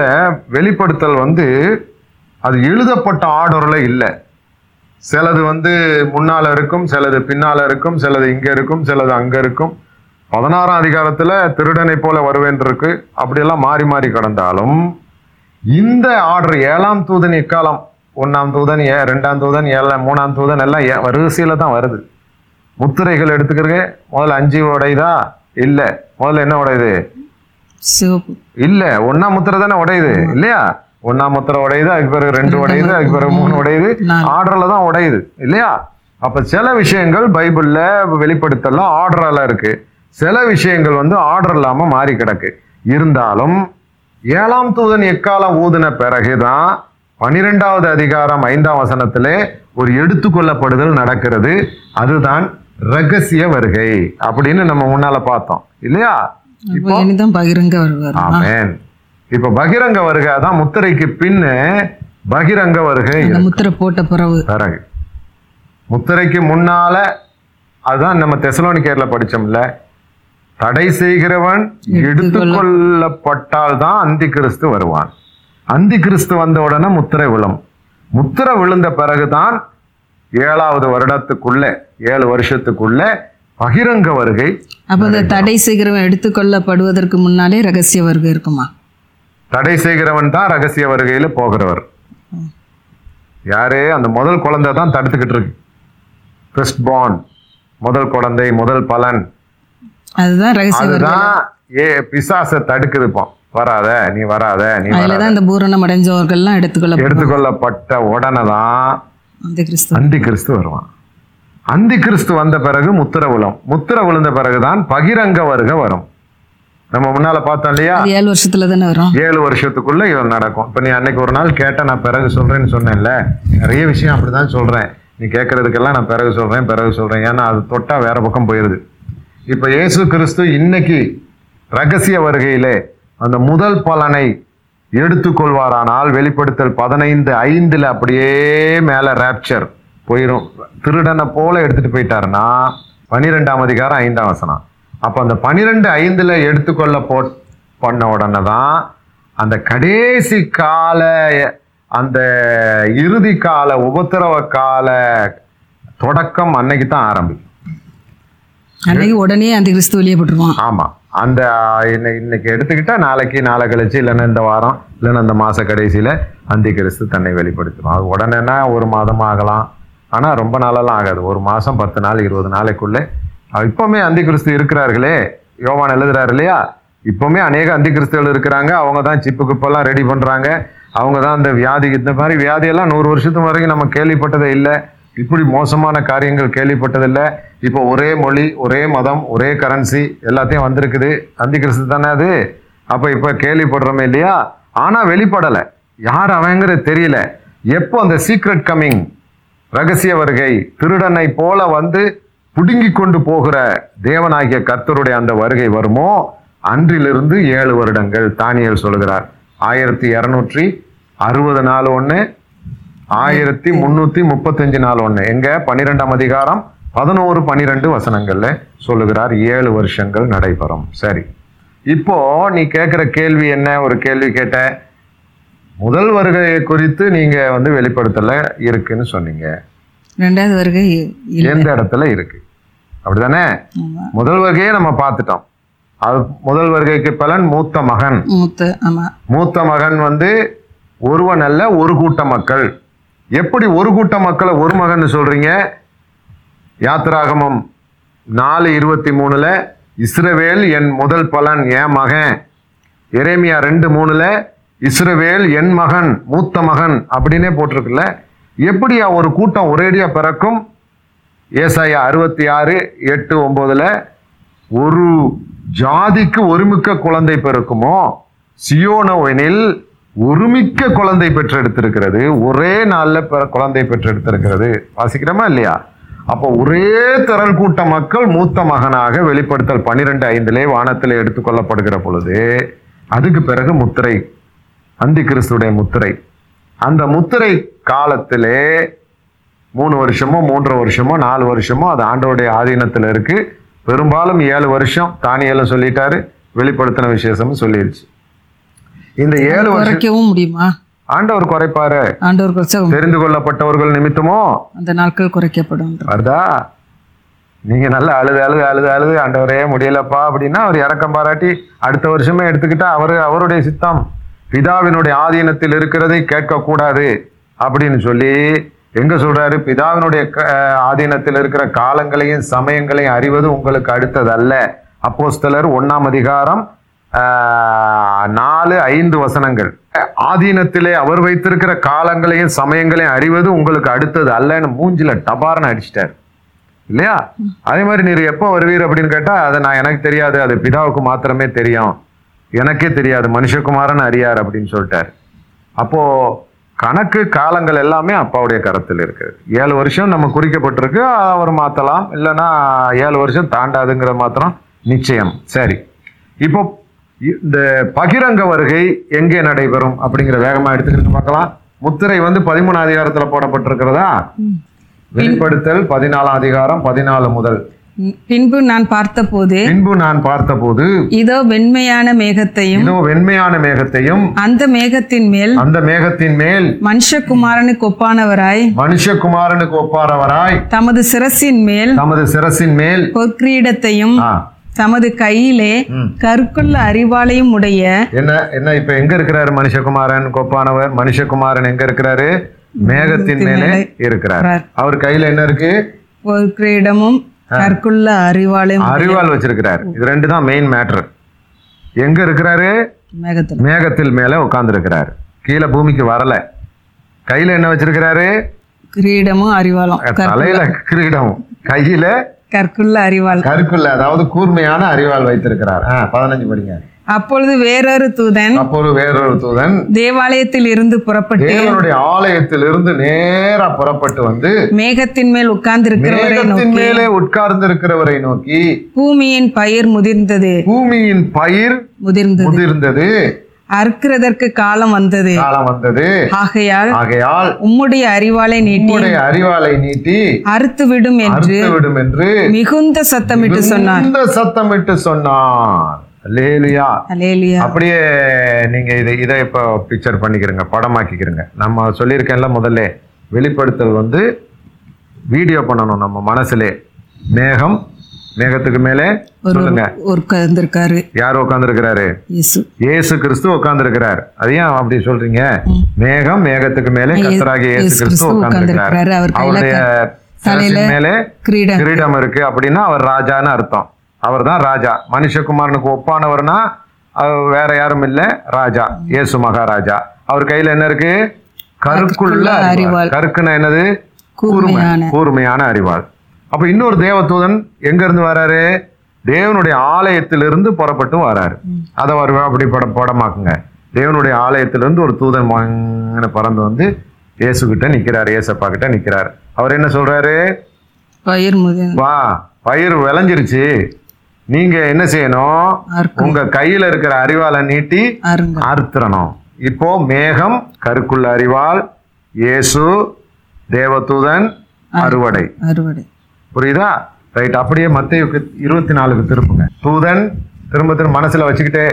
வெளிப்படுத்தல் வந்து அது எழுதப்பட்ட ஆர்டர்ல இல்லை. சிலது வந்து முன்னால இருக்கும் சிலது பின்னால இருக்கும் சிலது இங்க இருக்கும் சிலது அங்க இருக்கும். பதினாறாம் அதிகாரத்துல திருடனை போல வருவேன் இருக்கு. அப்படியெல்லாம் மாறி மாறி கடந்தாலும் இந்த ஆர்டர் ஏழாம் தூதன் எக்காலம்? ஒன்னாம் தூதன் ஏ ரெண்டாம் தூதன் ஏழாம் மூணாம் தூதன் எல்லாம் வரிசையில தான் வருது. முத்திரைகள் எடுத்துக்கிறீங்க. முதல்ல அஞ்சு உடையுதா? இல்ல. முதல்ல என்ன உடையுது? இல்ல. ஒண்ணாம் முத்திரை தானே உடையுது? இல்லையா? ஒண்ணாம் முத்திரை உடையுது அதுக்கு பிறகு ரெண்டு உடையுது அதுக்கு பிறகு மூணு உடையுது. ஆர்டர்ல தான் உடையுது. இல்லையா? அப்ப சில விஷயங்கள் பைபிள்ல வெளிப்படுத்தலாம் ஆர்டரால இருக்கு. சில விஷயங்கள் வந்து ஆர்டர் இல்லாம மாறி கிடக்கு. இருந்தாலும் ஏழாம் தூதன் எக்காலம் ஊதின பிறகுதான் பனிரெண்டாவது அதிகாரம் ஐந்தாம் வசனத்திலே ஒரு எடுத்துக்கொள்ளப்படுதல் நடக்கிறது. அதுதான் ரகசிய வருகை அப்படின்னு நம்ம முன்னால பார்த்தோம். இல்லையா? பகிரங்க ஆமென். இப்ப பகிரங்க வருகை தான் முத்திரைக்கு பின்னு பகிரங்க வருகை முத்திரை போட்ட பிறகு. பிறகு. முத்திரைக்கு முன்னால அதுதான் நம்ம தெசலோனிக்கேர்ல படிச்சோம்ல. தடை செய்கிறவன் எடுத்துக்கொள்ளப்பட்டால் தான் அந்தி கிறிஸ்து வருவான். அந்தி கிறிஸ்து வந்த உடனே முத்திரை விழும். முத்திரை விழுந்த பிறகுதான் ஏழாவது வருடத்துக்குள்ள ஏழு வருஷத்துக்குள்ள பகிரங்க வருகை அப்ப தடை செய்கிறவன் எடுத்துக்கொள்ளப்படுவதற்கு முன்னாலே ரகசிய வருகை இருக்குமா? தடை செய்கிறவன் தான் ரகசிய வருகையில போகிறவர். யாரு? அந்த முதல் குழந்தை தான் தடுத்துக்கிட்டு இருக்கு. ஃபர்ஸ்ட் பார்ன் முதல் குழந்தை முதல் பலன். அதுதான் ரகசிய வருகை அதுதான் ஏ பிசாசை தடுக்குதுப்போம் வராத நீ வராத நீ அதுலதான் இந்த பூரணம் அடைஞ்சவர்கள்லாம் எடுத்துக்கொள்ள எடுத்துக்கொள்ளப்பட்ட உடனே தான் அந்த கிறிஸ்து அந்தி கிறிஸ்து வருவான். அந்தி கிறிஸ்து வந்த பிறகு முத்திர விழும். முத்திர விழுந்த பிறகுதான் பகிரங்க வருக வரும். நம்ம முன்னால பார்த்தோம் இல்லையா? ஏழு வருஷத்துல தானே வரும். ஏழு வருஷத்துக்குள்ள இது நடக்கும். இப்ப நீ அன்னைக்கு ஒரு நாள் கேட்ட நான் பிறகு சொல்றேன்னு சொன்னேன்ல. நிறைய விஷயம் அப்படிதான் சொல்றேன். நீ கேட்கறதுக்கெல்லாம் நான் பிறகு சொல்றேன் பிறகு சொல்றேன். ஏன்னா அது தொட்டா வேற பக்கம் போயிருது. இப்போ இயேசு கிறிஸ்து இன்னைக்கு ரகசிய வருகையிலே அந்த முதல் பலனை எடுத்துக்கொள்வாரானால் வெளிப்படுத்தல் பதினைந்து ஐந்தில் அப்படியே மேலே ரேப்சர் போயிடும் திருடனை போல எடுத்துட்டு போயிட்டாருன்னா பனிரெண்டாம் அதிகாரம் ஐந்தாம் வசனம். அப்போ அந்த பனிரெண்டு ஐந்தில் எடுத்துக்கொள்ள போ பண்ண உடனே தான் அந்த கடைசி கால அந்த இறுதி கால உபத்திரவ கால தொடக்கம் அன்னைக்கு தான் ஆரம்பிக்கும். அன்னைக்கு உடனே அந்த கிறிஸ்து வெளியே போட்டுருவான். ஆமா. அந்த இன்னை- இன்னைக்கு எடுத்துக்கிட்டா நாளைக்கு நாளை கழிச்சு இல்லைன்னா இந்த வாரம் இல்லைன்னா இந்த மாச கடைசியில அந்தி கிறிஸ்து தன்னை வெளிப்படுத்தும் அது உடனேனா ஒரு மாதம் ஆகலாம். ஆனா ரொம்ப நாளெல்லாம் ஆகாது. ஒரு மாசம் பத்து நாள் இருபது நாளைக்குள்ளே. இப்பவுமே அந்தி கிறிஸ்து இருக்கிறார்களே. யோவான் எழுதுறாரு இல்லையா? இப்பவுமே அநேக அந்தி கிறிஸ்துகள் இருக்கிறாங்க. அவங்க தான் சிப்பு குப்பெல்லாம் ரெடி பண்றாங்க. அவங்க தான் அந்த வியாதி இந்த மாதிரி வியாதியெல்லாம் நூறு வருஷத்துக்கு வரைக்கும் நம்ம கேள்விப்பட்டதே இல்லை. இப்படி மோசமான காரியங்கள் கேள்விப்பட்டதில்லை. இப்போ ஒரே மொழி ஒரே மதம் ஒரே கரன்சி எல்லாத்தையும் வந்திருக்குது. அந்தி கிறிஸ்து தானே அது? அப்போ இப்போ கேள்விப்படுறோமே இல்லையா? ஆனால் வெளிப்படலை. யார் அவங்கிறது தெரியல. எப்போ அந்த சீக்ரெட் கம்மிங் ரகசிய வருகை திருடனை போல வந்து புடுங்கி கொண்டு போகிற தேவனாகிய கர்த்தருடைய அந்த வருகை வருமோ? அன்றிலிருந்து ஏழு வருடங்கள். தானியல் சொல்கிறார் ஆயிரத்தி இரநூற்றி அறுபது நாள் ஒன்று ஆயிரத்தி முன்னூத்தி முப்பத்தஞ்சு நாள் ஒண்ணு. எங்க? பன்னிரெண்டாம் அதிகாரம் பதினோரு பன்னிரெண்டு வசனங்கள்ல சொல்லுகிறார் ஏழு வருஷங்கள் நடைபெறும். சரி. இப்போ நீ கேட்குற கேள்வி என்ன? ஒரு கேள்வி கேட்ட. முதல் வருகையை குறித்து நீங்க வந்து வெளிப்படுத்தல இருக்குன்னு சொன்னீங்க. ரெண்டாவது வருகை எந்த இடத்துல இருக்கு? அப்படிதானே? முதல் வருகையை நம்ம பார்த்துட்டோம். அது முதல் வருகைக்கு பலன் மூத்த மகன். மூத்த மகன் வந்து ஒருவன் அல்ல ஒரு கூட்ட மக்கள். எப்படி ஒரு கூட்ட மக்களை ஒரு மகன் சொல்றீங்க? யாத்திராகமம் நாலு இருபத்தி மூணுல இஸ்ரவேல் என் முதல் பலன் என் மகன். எரேமியா ரெண்டு மூணுல இஸ்ரவேல் என் மகன் மூத்த மகன் அப்படின்னே போட்டிருக்குல்ல? எப்படியா ஒரு கூட்டம் ஒரேடியா பிறக்கும்? ஏசாயா அறுபத்தி ஆறு எட்டு ஒன்பதுல ஒரு ஜாதிக்கு ஒருமிக்க குழந்தை பிறக்குமோ? சியோனோவெனில் ஒருமிக்க குழந்தை பெற்றெடுத்திருக்கிறது. ஒரே நாளில் பிற- குழந்தை பெற்றெடுத்திருக்கிறது. வாசிக்கிறோமா இல்லையா? அப்போ ஒரே திரள் கூட்ட மக்கள் மூத்த மகனாக வெளிப்படுத்தல் பன்னிரெண்டு ஐந்திலே வானத்தில் எடுத்துக்கொள்ளப்படுகிற பொழுது அதுக்கு பிறகு முத்திரை அந்தி கிறிஸ்துடைய முத்திரை. அந்த முத்திரை காலத்திலே மூணு வருஷமோ மூன்றரை வருஷமோ நாலு வருஷமோ அது ஆண்டோடைய ஆதீனத்தில் இருக்குது பெரும்பாலும் ஏழு வருஷம் தானியெல்லாம் சொல்லிட்டாரு வெளிப்படுத்தின விசேஷமும் சொல்லிடுச்சு இந்த ஏழு வருஷம் முடியுமா? ஆண்டவர் குறைப்பாரு. ஆண்டவர் தெரிந்து கொள்ளப்பட்டவர்கள் நிமித்தமோ? அந்த நாட்கள் குறைக்கப்படும். வருதா நீங்க நல்லா அழுது அழுது அழுது அழுது ஆண்டவரே முடியலப்பா அப்படின்னா அவர் இறக்கம் பாராட்டி அடுத்த வருஷமே எடுத்துக்கிட்டா அவரு அவருடைய சித்தம். பிதாவினுடைய ஆதீனத்தில் இருக்கிறதை கேட்கக்கூடாது அப்படின்னு சொல்லி எங்க சொல்றாரு? பிதாவினுடைய ஆதீனத்தில் இருக்கிற காலங்களையும் சமயங்களையும் அறிவது உங்களுக்கு அடுத்தது அல்ல அப்போஸ்தலர் ஒண்ணாம் அதிகாரம் நாலு ஐந்து வசனங்கள். ஆதீனத்திலே அவர் வைத்திருக்கிற காலங்களையும் சமயங்களையும் அறிவது உங்களுக்கு அடுத்தது அல்லன்னு மூஞ்சில டபாரன் அடிச்சிட்டார். இல்லையா? அதே மாதிரி நீர் எப்போ வருவீர் அப்படின்னு கேட்டால் அதை நான் எனக்கு தெரியாது அது பிதாவுக்கு மாத்திரமே தெரியும். எனக்கே தெரியாது மனுஷகுமாரன் அறியார் அப்படின்னு சொல்லிட்டார். அப்போ கணக்கு காலங்கள் எல்லாமே அப்பாவுடைய கரத்தில் இருக்குது. ஏழு வருஷம் நம்ம குறிக்கப்பட்டிருக்கு அவர் மாற்றலாம் இல்லைன்னா ஏழு வருஷம் தாண்டாதுங்கிற மாத்திரம் நிச்சயம். சரி. இப்போ இந்த பகிரங்க வருகை எங்கே நடைபெறும் அப்படிங்கிற வேகமா எடுத்துக்கிட்டு பார்க்கலாம். முத்திரை வந்து பதிமூணாம் அதிகாரத்துல போடப்பட்டிருக்கிறதா? வெளிப்படுத்தல் பதினாலாம் அதிகாரம் பதினாலு முதல். பின்பு நான் பார்த்தபோது பின்பு நான் பார்த்தபோது இதோ வெண்மையான மேகத்தையும் இதோ வெண்மையான மேகத்தையும் அந்த மேகத்தின் மேல் அந்த மேகத்தின் மேல் மனுஷகுமாரனுக்கு ஒப்பானவராய் மனுஷகுமாரனுக்கு ஒப்பானவராய் தமது சிரசின் மேல் தமது சிரசின் மேல் பொற்கிரீடத்தையும் தமது கையிலே. கற்குள்ள அறிவாளையும் உடைய என்ன என்ன இப்ப எங்க இருக்கிறாரு மனுஷகுமாரன் கோப்பானவர்? மனுஷகுமாரன் எங்க இருக்கிறாரு? மேகத்தின் மேலே இருக்கிறார். அவர் கையில என்ன இருக்கு? பொற்கிரீடமும் கற்குள்ள அறிவாளையும் அறிவாள் வச்சிருக்கிறார். இது ரெண்டு தான் மெயின் மேட்ரு எங்க இருக்கிறாரு? மேகத்தில். மேகத்தில் மேல உட்கார்ந்து இருக்கிறார் கீழே பூமிக்கு வரல. கையில என்ன வச்சிருக்கிறாரு? கிரீடமும் அறிவாளும். தலையில கிரீடம் கையில கற்குள்ள அறிவாள். கருக்குள்ள அதாவது கூர்மையான அறிவாள் வைத்திருக்கிறார். பதினஞ்சு படிங்க. அப்பொழுது வேறொரு தூதன் அப்போது வேறொரு தூதன் தேவாலயத்தில் இருந்து புறப்பட்டு தேவனுடைய ஆலயத்திலிருந்து நேரா புறப்பட்டு வந்து மேகத்தின் மேல் உட்கார்ந்திருக்கிறவரை மேகத்தின் நோக்கி மேலே உட்கார்ந்து இருக்கிறவரை நோக்கி பூமியின் பயிர் முதிர்ந்தது. பூமியின் பயிர் முதிர்ந்தது. முதிர்ந்தது. அறுக்கிறதற்கு காலம் வந்தது. காலம் வந்தது. ஆகையால் ஆகையால் உம்முடைய அறிவாளை நீட்டி உம்முடைய அறிவாளை நீட்டி அறுத்து விடும் என்று விடும் என்று மிகுந்த சத்தமிட்டு சொன்னார். இந்த சத்தமிட்டு சொன்னார். அலேலியா அப்படியே நீங்க இதை இதை இப்போ பிக்சர் பண்ணிக்கிறங்க படமாக்கிக்கிறங்க. நம்ம சொல்லியிருக்கேன்ல முதல்ல வெளிப்படுத்தல் வந்து வீடியோ பண்ணணும் நம்ம மனசுலே. மேகம் மேகத்துக்கு மேலே சொல்லுங்க. உட்கார்ந்திருக்காரு. யார் உட்காந்துருக்கிறாரு இயேசு. கிறிஸ்து உட்கார்ந்திருக்கிறார். அது ஏன் அப்படி சொல்றீங்க? மேகம் மேகத்துக்கு மேலே கர்த்தராகிய இயேசு கிறிஸ்து உட்கார்ந்திருக்கிறார். உட்கார்ந்திருக்கிறாரு. அவருடைய மேலே கிரீடம் இருக்கு. அப்படின்னா அவர் ராஜான்னு அர்த்தம். அவர் தான் ராஜா. மனுஷகுமாரனுக்கு ஒப்பானவர்னா அவர் வேற யாரும் இல்ல ராஜா. இயேசு மகாராஜா. அவர் கையில என்ன இருக்கு? கருக்குள்ள. கருக்குன்னா என்னது? கூர்மையான. கூர்மையான அறிவாள். அப்ப இன்னொரு தேவதூதன் எங்க இருந்து வராரு? தேவனுடைய ஆலயத்திலிருந்து புறப்பட்டு வராரு. அதை ஒரு அப்படி பட படமாக்குங்க. தேவனுடைய ஆலயத்திலிருந்து ஒரு தூதன் பறந்து வந்து இயேசு கிட்ட நிக்கிறாரு இயேசப்பா கிட்ட நிக்கிறாரு. அவர் என்ன சொல்றாரு? பயிர் வா பயிர் விளைஞ்சிருச்சு. நீங்க என்ன செய்யணும்? உங்க கையில இருக்கிற அறிவாலை நீட்டி அறுத்துறணும். இப்போ மேகம் கருக்குள்ள அறிவாள் இயேசு தேவதூதன் அறுவடை. அறுவடை. புரியுதா? ரைட் அப்படியே மத்திய இருபத்தி நாலுக்கு திருப்புங்க. தூதன் திரும்ப திரும்ப மனசுல வச்சுக்கிட்டே.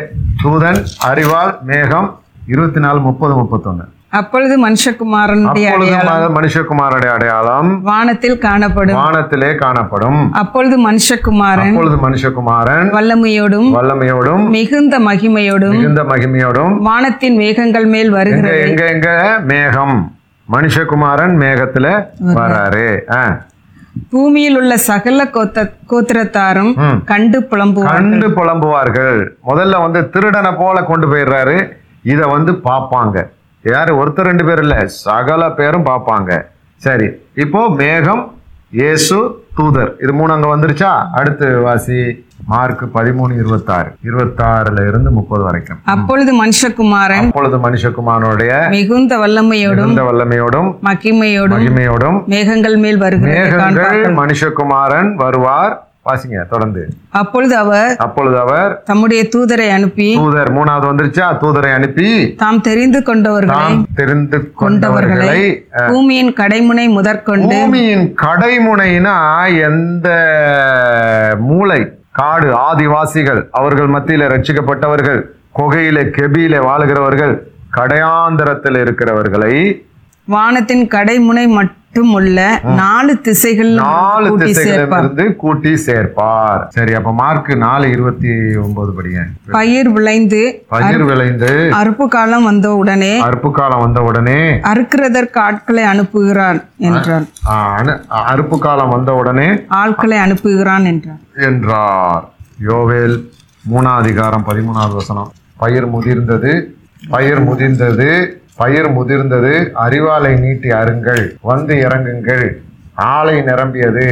தூதன் அறிவாள் மேகம் இருபத்தி நாலு முப்பது முப்பத்தொன்னு. அப்பொழுது மனுஷகுமாரனுடைய மனுஷகுமாரனுடைய அடையாளம். வானத்தில் காணப்படும். வானத்திலே காணப்படும். அப்பொழுது மனுஷகுமாரன் அப்பொழுது மனுஷகுமாரன் வல்லமையோடும் வல்லமையோடும் மிகுந்த மகிமையோடும் மிகுந்த மகிமையோடும் வானத்தின் மேகங்கள் மேல் எங்க வருகிறது. எங்க எங்க மேகம். மனுஷகுமாரன் மேகத்துல வராரு. பூமியில் உள்ள சகல கோத்த கோத்திரத்தாரும். கண்டு புலம்புவார் கண்டு புலம்புவார்கள். முதல்ல வந்து திருடனை போல கொண்டு போயிடுறாரு. இத வந்து பார்ப்பாங்க யாரு? ஒருத்தர் ரெண்டு பேர் இல்ல. சகல பேரும் பார்ப்பாங்க சரி. இப்போ மேகம் இயேசு தூதர். இது மூணு அங்க வந்துருச்சா? அடுத்து வாசி மார்க் பதிமூணு இருபத்தாறு. இருபத்தாறுல இருந்து முப்பது வரைக்கும். அப்பொழுது மனுஷகுமாரன் அப்பொழுது மனுஷகுமாரனுடைய மிகுந்த வல்லமையோடும் மிகுந்த வல்லமையோடும் மகிமையோடும் மகிமையோடும் மேகங்கள் மேல் வருகிறது மேகங்கள் மனுஷகுமாரன் வருவார். வாசிங்க தொடர்ந்து. அப்பொழுது அவர் அப்பொழுது அவர் தம்முடைய தூதரை அனுப்பி தூதர் மூணாவது வந்துருச்சா. தூதரை அனுப்பி தாம் தெரிந்து கொண்டவர்களை தெரிந்து கொண்டவர்களை பூமியின் கடைமுனை முதற்கொண்டு பூமியின் கடைமுனைனா எந்த மூளை காடு ஆதிவாசிகள் அவர்கள் மத்தியில ரட்சிக்கப்பட்டவர்கள் குகையில கெபியில வாழுகிறவர்கள் கடையாந்தரத்தில் இருக்கிறவர்களை வானத்தின் கடைமுனை மட்டும் உள்ள நாலு திசைகள் நாலு சேர்ப்பார் திசைகளிலிருந்து கூட்டி சேர்ப்பார். சரி அப்ப மார்க் நாலு இருபத்தி ஒன்பது படிங்க. பயிர் விளைந்து பயிர் விளைந்து அறுப்பு காலம் வந்த உடனே அறுப்பு காலம் வந்த உடனே அறுக்கிறதற்கு ஆட்களை அனுப்புகிறான் என்றார் அறுப்பு காலம் வந்த உடனே ஆட்களை அனுப்புகிறான் என்றார் என்றார். யோவேல் மூணாம் அதிகாரம் பதிமூணாவது வசனம். பயிர் முதிர்ந்தது பயிர் முதிர்ந்தது பயிர் முதிர்ந்தது அறிவாலை நீட்டி அருங்கள் வந்து இறங்குங்கள். ஆலை நிரம்பியது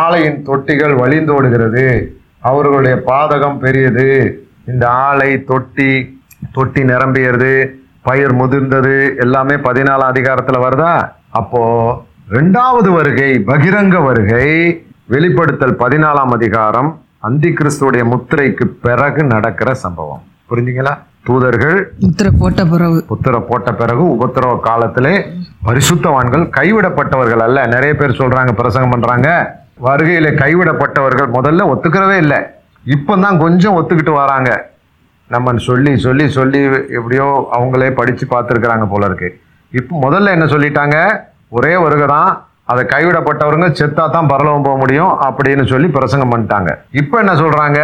ஆலையின் தொட்டிகள் வழிந்தோடுகிறது. அவர்களுடைய பாதகம் பெரியது. இந்த ஆலை தொட்டி தொட்டி நிரம்பியது பயிர் முதிர்ந்தது. எல்லாமே பதினாலாம் அதிகாரத்தில் வருதா? அப்போ ரெண்டாவது வருகை பகிரங்க வருகை வெளிப்படுத்தல் பதினாலாம் அதிகாரம் அந்தி கிறிஸ்துடைய முத்திரைக்கு பிறகு நடக்கிற சம்பவம். புரிஞ்சுங்களா? தூதர்கள் முத்திரை போட்ட பிறகு. புத்திர போட்ட பிறகு உபத்திரவ காலத்திலே பரிசுத்தவான்கள் கைவிடப்பட்டவர்கள் அல்ல. நிறைய பேர் சொல்றாங்க பிரசங்கம் பண்றாங்க. வருகையில கைவிடப்பட்டவர்கள் முதல்ல ஒத்துக்கிறவே இல்லை. இப்பதான் கொஞ்சம் ஒத்துக்கிட்டு வராங்க. நம்ம சொல்லி சொல்லி சொல்லி எப்படியோ அவங்களே படிச்சு பார்த்துருக்குறாங்க போல இருக்கு. இப்போ முதல்ல என்ன சொல்லிட்டாங்க? ஒரே வருகை தான் அதை கைவிடப்பட்டவங்க செத்தா தான் பரலவம் போக முடியும் அப்படின்னு சொல்லி பிரசங்கம் பண்ணிட்டாங்க. இப்போ என்ன சொல்றாங்க?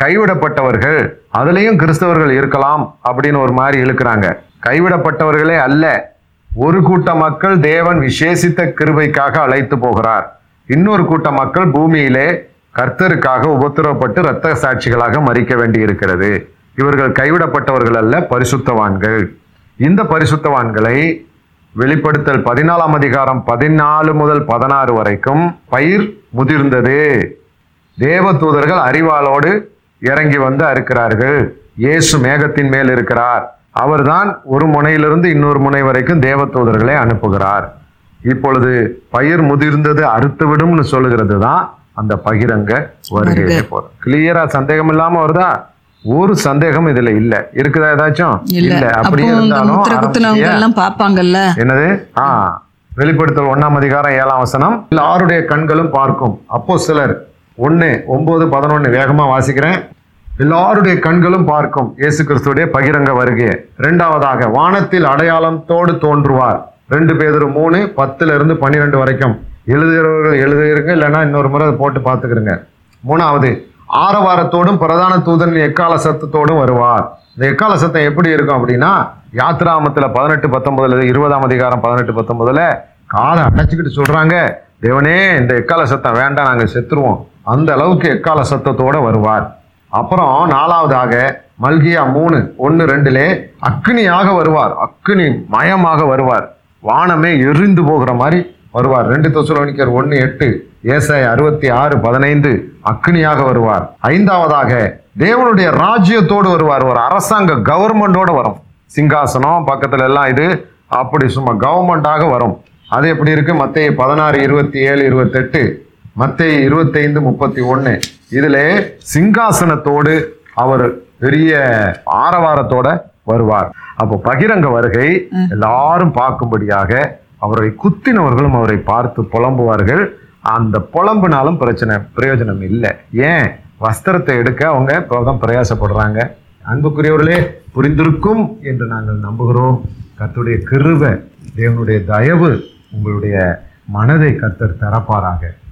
கைவிடப்பட்டவர்கள் அதுலேயும் கிறிஸ்தவர்கள் இருக்கலாம் அப்படின்னு ஒரு மாதிரி இழுக்கிறாங்க. கைவிடப்பட்டவர்களே அல்ல ஒரு கூட்ட மக்கள் தேவன் விசேஷித்த கிருபைக்காக அழைத்து போகிறார். இன்னொரு கூட்ட மக்கள் பூமியிலே கர்த்தருக்காக உபத்திரவப்பட்டு இரத்த சாட்சிகளாக மறிக்க வேண்டி இருக்கிறது இவர்கள் கைவிடப்பட்டவர்கள் அல்ல பரிசுத்தவான்கள். இந்த பரிசுத்தவான்களை வெளிப்படுத்தல் பதினாலாம் அதிகாரம் பதினாலு முதல் பதினாறு வரைக்கும் பயிர் முதிர்ந்தது. தேவ தூதர்கள் அறிவாளோடு இறங்கி வந்து அறுக்கிறார்கள். இயேசு மேகத்தின் மேல் இருக்கிறார். அவர்தான் ஒரு முனையிலிருந்து இன்னொரு முனை வரைக்கும் தேவ தூதர்களை அனுப்புகிறார். இப்பொழுது பயிர் முதிர்ந்தது அறுத்து விடும்னு சொல்லுகிறது தான் அந்த பகிரங்க வருகை போற கிளியரா சந்தேகம் இல்லாம வருதா? ஒரு சந்தேகம் இதுல இல்ல. இருக்குதா ஏதாச்சும்? இல்ல. இல்ல. அப்போ அப்படியே இருந்தாலும் பாப்பாங்கல்ல என்னது? ஆ. வெளிப்படுத்தல் ஒண்ணாம் அதிகாரம் ஏழாம் வசனம். எல்லாருடைய கண்களும் பார்க்கும். அப்போ சிலர் ஒன்று ஒம்பது பதினொன்று வேகமாக வாசிக்கிறேன். எல்லாருடைய கண்களும் பார்க்கும் இயேசு கிறிஸ்துடைய பகிரங்க வருகையை. ரெண்டாவதாக வானத்தில் அடையாளத்தோடு தோன்றுவார். ரெண்டு பேர் மூணு பத்துல இருந்து பன்னிரெண்டு வரைக்கும். எழுதுகிறவர்கள் எழுதுகிறீங்க இல்லைன்னா இன்னொரு முறை அதை போட்டு பார்த்துக்கிறங்க மூணாவது ஆரவாரத்தோடும் பிரதான தூதன் எக்கால சத்தத்தோடும் வருவார். இந்த எக்கால சத்தம் எப்படி இருக்கும் அப்படின்னா யாத்ராமத்துல பதினெட்டு பத்தொன்பதுல இருபதாம் அதிகாரம் பதினெட்டு பத்தொன்பதுல காதை அடைச்சிக்கிட்டு சொல்றாங்க தேவனே இந்த எக்கால சத்தம் வேண்டாம் நாங்கள் செத்துருவோம். அந்த அளவுக்கு எக்கால சத்தத்தோட வருவார். அப்புறம் நாலாவதாக மல்கியா மூணு ஒன்று ரெண்டுலே அக்னியாக வருவார். அக்னி மயமாக வருவார். வானமே எரிந்து போகிற மாதிரி வருவார். ரெண்டு தொசுலோனிக்கர் ஒன்று எட்டு ஏசாய் அறுபத்தி ஆறு பதினைந்து அக்னியாக வருவார். ஐந்தாவதாக தேவனுடைய ராஜ்யத்தோடு வருவார். ஒரு அரசாங்க கவர்மெண்டோடு வரும். சிங்காசனம் பக்கத்துல எல்லாம் இது அப்படி சும்மா கவர்மெண்டாக வரும். அது எப்படி இருக்கு? மத்திய பதினாறு இருபத்தி ஏழு இருபத்தெட்டு மத்திய இருபத்தைந்து முப்பத்தி ஒன்று இதுல சிங்காசனத்தோடு அவர் பெரிய ஆரவாரத்தோட வருவார். அப்போ பகிரங்க வருகை எல்லாரும் பார்க்கும்படியாக அவரை குத்தினவர்களும் அவரை பார்த்து புலம்புவார்கள். அந்த புலம்புனாலும் பிரச்சனை பிரயோஜனம் இல்லை. ஏன்? வஸ்திரத்தை எடுக்க அவங்க இப்போதான் பிரயாசப்படுறாங்க. அன்புக்குரியவர்களே புரிந்திருக்கும் என்று நாங்கள் நம்புகிறோம். கர்த்தருடைய கிருபை தேவனுடைய தயவு உங்களுடைய மனதை கர்த்தர் திறப்பாராக